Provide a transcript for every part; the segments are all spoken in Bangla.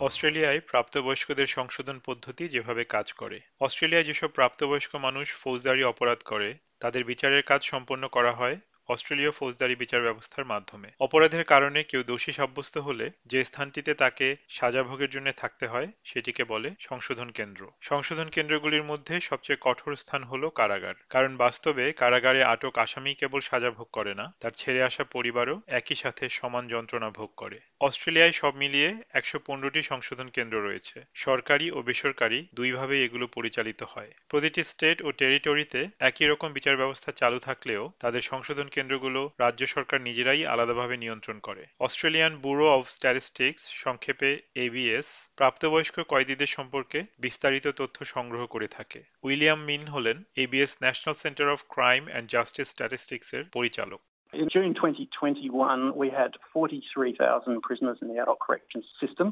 অস্ট্রেলিয়ায় প্রাপ্তবয়স্কদের সংশোধন পদ্ধতি যেভাবে কাজ করে, অস্ট্রেলিয়ায় যেসব প্রাপ্তবয়স্ক মানুষ ফৌজদারি অপরাধ করে, তাদের বিচারের কাজ সম্পন্ন করা হয় অস্ট্রেলীয় ফৌজদারি বিচার ব্যবস্থার মাধ্যমে। অপরাধের কারণে কেউ দোষী সাব্যস্ত হলে যে স্থানটিতে তাকে সাজা ভোগের জন্য থাকতে হয়, সেটিকে বলে সংশোধন কেন্দ্র। সংশোধন কেন্দ্রগুলির মধ্যে সবচেয়ে কঠোর স্থান হল কারাগার। কারণ বাস্তবে কারাগারে আটক আসামি কেবল সাজা ভোগ করে না, তার ছেড়ে আসা পরিবারও একই সাথে সমান যন্ত্রণা ভোগ করে। অস্ট্রেলিয়ায় সব মিলিয়ে একশো পনেরোটি সংশোধন কেন্দ্র রয়েছে। সরকারি ও বেসরকারি দুইভাবে এগুলো পরিচালিত হয়। প্রতিটি স্টেট ও টেরিটরিতে একই রকম বিচার ব্যবস্থা চালু থাকলেও তাদের সংশোধন কেন্দ্রগুলো রাজ্য সরকার নিজেরাই আলাদাভাবে নিয়ন্ত্রণ করে অস্ট্রেলিয়ান ব্যুরো অব স্ট্যাটিস্টিক্স সংক্ষেপে এবিএস প্রাপ্তবয়স্ক কয়েদিদের সম্পর্কে বিস্তারিত তথ্য সংগ্রহ করে থাকে উইলিয়াম মিন হলেন ABS national centre of crime and justice statistics এর পরিচালক In June 2021, we had 43,000 prisoners in the adult corrections system.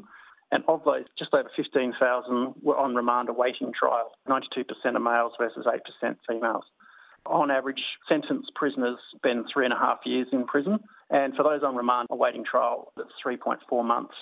And of those, just over 15,000 were on remand awaiting trial. 92% are males versus 8% females. On average, sentenced prisoners spend three and a half years in prison, and for those on remand awaiting trial, it's 3.4 months.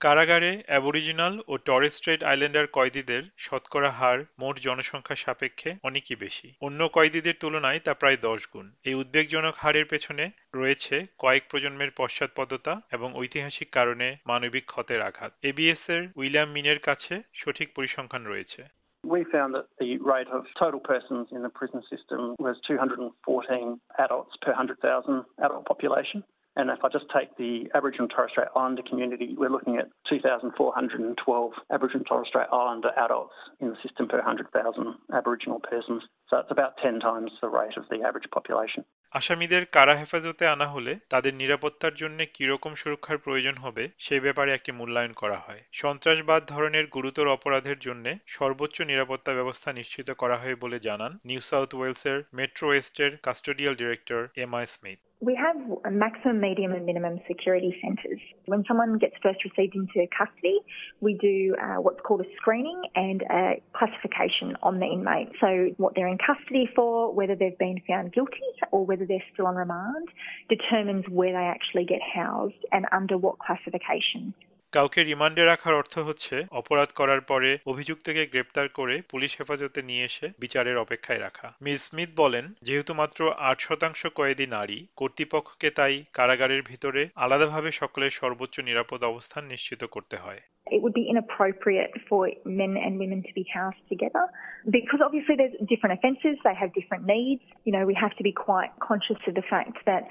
কারাগারে অ্যাবরিজিনাল ও টরেস স্ট্রেট আইল্যান্ডার কয়েদিদের শতকরা হার মোট জনসংখ্যা সাপেক্ষে অনেকই বেশি। অন্য কয়েদিদের তুলনায় তা প্রায় দশ গুণ। এই উদ্বেগজনক হারের পেছনে রয়েছে কয়েক প্রজন্মের পশ্চাৎপদতা এবং ঐতিহাসিক কারণে মানবিক ক্ষতের আঘাত। এবিএস এর উইলিয়াম মিনের কাছে সঠিক পরিসংখ্যান রয়েছে। We found that the rate of total persons in the prison system was 214 adults per 100,000 adult population. And if I just take the Aboriginal and Torres Strait Islander community, we're looking at 2,412 Aboriginal and Torres Strait Islander adults in the system per 100,000 Aboriginal persons. So it's about 10 times the rate of the average population. আসামিদের কারা হেফাজতে আনা হলে তাদের নিরাপত্তার জন্য কীরকম সুরক্ষার প্রয়োজন হবে সে ব্যাপারে একটি মূল্যায়ন করা হয়। সন্ত্রাসবাদ ধরনের গুরুতর অপরাধের জন্য সর্বোচ্চ নিরাপত্তা ব্যবস্থা নিশ্চিত করা হয় বলে জানান নিউ সাউথ ওয়েলসের metro ওয়েস্টের custodial director Amy Smith. We have maximum, medium, and minimum security centres. When someone gets first received into custody, we do uh, what's called a screening and a classification on the inmate. So, what they're in custody for, whether they've been found guilty or whether they're still on remand, determines where they actually get housed and under what classification. কাউকে রিমান্ডে রাখার অর্থ হচ্ছে অপরাধ করার পরে অভিযুক্তকে গ্রেপ্তার করে পুলিশ হেফাজতে নিয়ে এসে বিচারের অপেক্ষায় রাখা। মিস স্মিথ বলেন, যেহেতু মাত্র আট শতাংশ কয়েদি নারী, কর্তৃপক্ষকে তাই কারাগারের ভিতরে আলাদাভাবে সকলের সর্বোচ্চ নিরাপদ অবস্থান নিশ্চিত করতে হয়। it would be inappropriate for men and women to be housed together because obviously there's different offences, they have different needs. You know, we have to be quite conscious of the fact that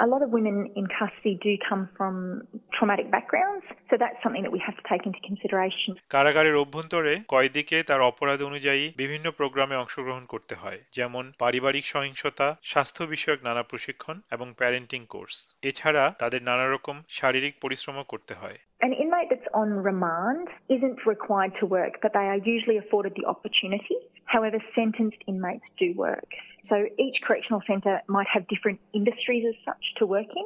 a lot of women in custody do come from traumatic backgrounds, so that's something that we have to take into consideration. কারাগারের অভ্যন্তরে কয়েদিকে তার অপরাধ অনুযায়ী বিভিন্ন প্রোগ্রামে অংশগ্রহণ করতে হয় যেমন পারিবারিক সহিংসতা স্বাস্থ্য বিষয়ক নানা প্রশিক্ষণ এবং প্যারেন্টিং কোর্স এছাড়া তাদের নানা রকম শারীরিক পরিশ্রমও করতে হয় An inmate that's on remand isn't required to work, but they are usually afforded the opportunity. However, sentenced inmates do work. So each correctional centre might have different industries as such to work in.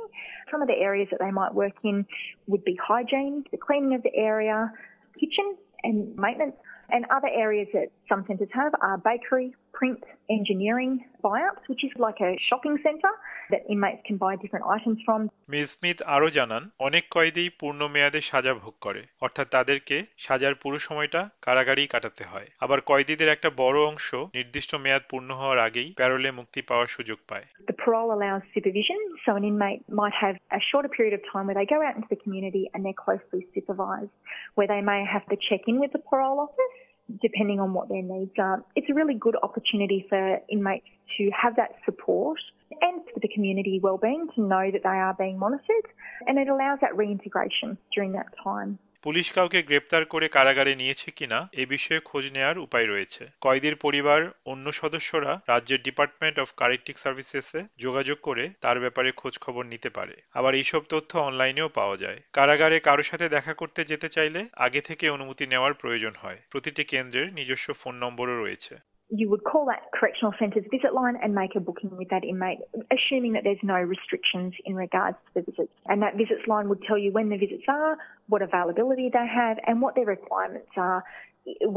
Some of the areas that they might work in would be hygiene, the cleaning of the area, kitchen and maintenance. And other areas that some centres have are bakery, print, engineering, buyouts, which is like a shopping centre that inmates can buy different items from. Miss Smith আরও জানান অনেক কয়েদি পূর্ণ মেয়াদে সাজা ভোগ করে অর্থাৎ তাদেরকে সাজার পুরো সময়টা কারাগারেই কাটাতে হয় আবার কয়েদিদের একটা বড় অংশ নির্দিষ্ট মেয়াদ পূর্ণ হওয়ার আগেই প্যারোলে মুক্তি পাওয়ার সুযোগ পায় The parole allows supervision, so an inmate might have a shorter period of time where they go out into the community and they're closely supervised, where they may have to check in with the parole office depending on what their needs are. It's a really good opportunity for inmates to have that support and for the community wellbeing to know that they are being monitored and it allows that reintegration during that time. Police কাউকে গ্রেপ্তার করে কারাগারে নিয়েছে কিনা এ বিষয়ে খোঁজ নেয়ার উপায় রয়েছে। কয়েদির পরিবার, অন্য সদস্যরা রাজ্যের ডিপার্টমেন্ট অফ কারেক্টিক সার্ভিসেসে যোগাযোগ করে তার ব্যাপারে খোঁজ খবর নিতে পারে। আবার এইসব তথ্য অনলাইনেও পাওয়া যায়। কারাগারে কারও সাথে দেখা করতে যেতে চাইলে আগে থেকে অনুমতি নেওয়ার প্রয়োজন হয়। প্রতিটি কেন্দ্রের নিজস্ব ফোন নম্বরও রয়েছে। You would call that correctional centre's visit line and make a booking with that inmate, assuming that there's no restrictions in regards to the visits. And that visits line would tell you when the visits are, what availability they have, and what their requirements are,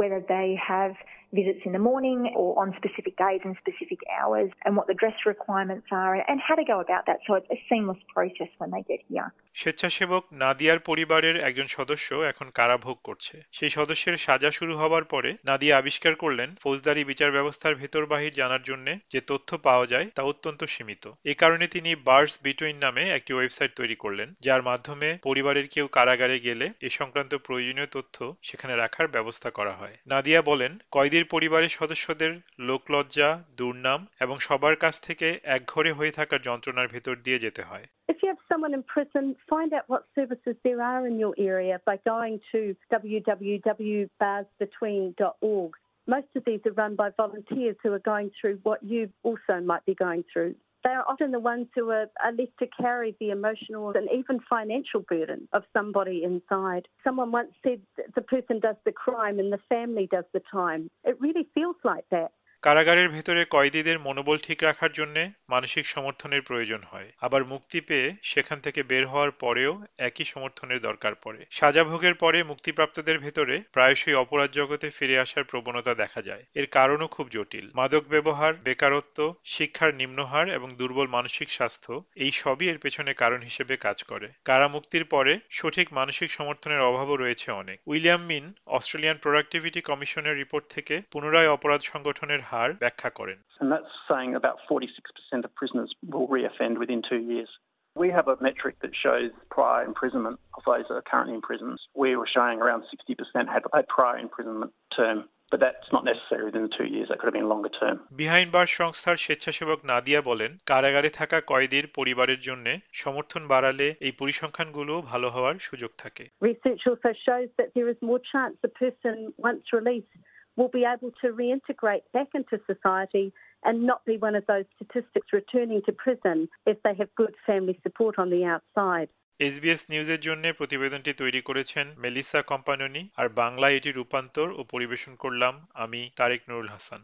whether they have visits in the morning or on specific days and specific hours and what the dress requirements are and how to go about that. So it's a seamless process when they get here. স্বেচ্ছাসেবক নাদিয়ার পরিবারের একজন সদস্য এখন কারাভোগ করছে। সেই সদস্যের সাজা শুরু হবার পরে নাদিয়া আবিষ্কার করলেন ফৌজদারি বিচার ব্যবস্থার ভেতর বাহির জানার জন্য যে তথ্য পাওয়া যায় তা অত্যন্ত সীমিত। এ কারণে তিনি বার্স বিটুইন নামে একটি ওয়েবসাইট তৈরি করলেন, যার মাধ্যমে পরিবারের কেউ কারাগারে গেলে এ সংক্রান্ত প্রয়োজনীয় তথ্য সেখানে রাখার ব্যবস্থা করা হয় নাদিয়া বলেন কয়েদির পরিবারের সদস্যদের লোকলজ্জা দুর্নাম এবং সবার কাছ থেকে একঘরে হয়ে থাকার যন্ত্রণার ভেতর দিয়ে যেতে হয় If you have someone in prison, find out what services there are in your area by going to www.barsbetween.org. Most of these are run by volunteers who are going through what you also might be going through. They are often the ones who are, are left to carry the emotional and even financial burden of somebody inside. Someone once said the person does the crime and the family does the time. It really feels like that. কারাগারের ভেতরে কয়েদিদের মনোবল ঠিক রাখার জন্য মানসিক সমর্থনের প্রয়োজন হয়। আবার মুক্তি পেয়ে সেখান থেকে বের হওয়ার পরেও একই সমর্থনের দরকার পড়ে। সাজা ভোগের পরে মুক্তিপ্রাপ্তদের ভেতরে প্রায়শই অপরাধ জগতে ফিরে আসার প্রবণতা দেখা যায়। এর কারণও খুব জটিল। মাদক ব্যবহার, বেকারত্ব, শিক্ষার নিম্নহার এবং দুর্বল মানসিক স্বাস্থ্য এই সবই এর পেছনে কারণ হিসেবে কাজ করে। কারামুক্তির পরে সঠিক মানসিক সমর্থনের অভাবও রয়েছে অনেক। উইলিয়াম মিন, অস্ট্রেলিয়ান প্রোডাক্টিভিটি কমিশনের রিপোর্ট থেকে পুনরায় অপরাধ সংগঠনের হার ব্যাখ্যা করেন And that's saying about 46% of prisoners will reoffend within two years. We have a metric that shows prior imprisonment of those that are currently in prisons. We were showing around 60% had a prior imprisonment term, but that's not necessary within two years. That could have been longer term. Behind bars সংস্থার স্বেচ্ছাসেবক নাদিয়া বলেন কারাগারে থাকা কয়েদির পরিবারের জন্য সমর্থন বাড়ালে এই পরিসংখ্যানগুলো ভালো হওয়ার সুযোগ থাকে Research also shows that there is more chance the person, once released, will be able to reintegrate back into society and not be one of those statistics returning to prison if they have good family support on the outside. SBS নিউজের জন্য প্রতিবেদনটি তৈরি করেছেন মেলিসা কোম্পাননি আর বাংলায় এটি রূপান্তর ও পরিবেশন করলাম আমি তারেক নুরুল হাসান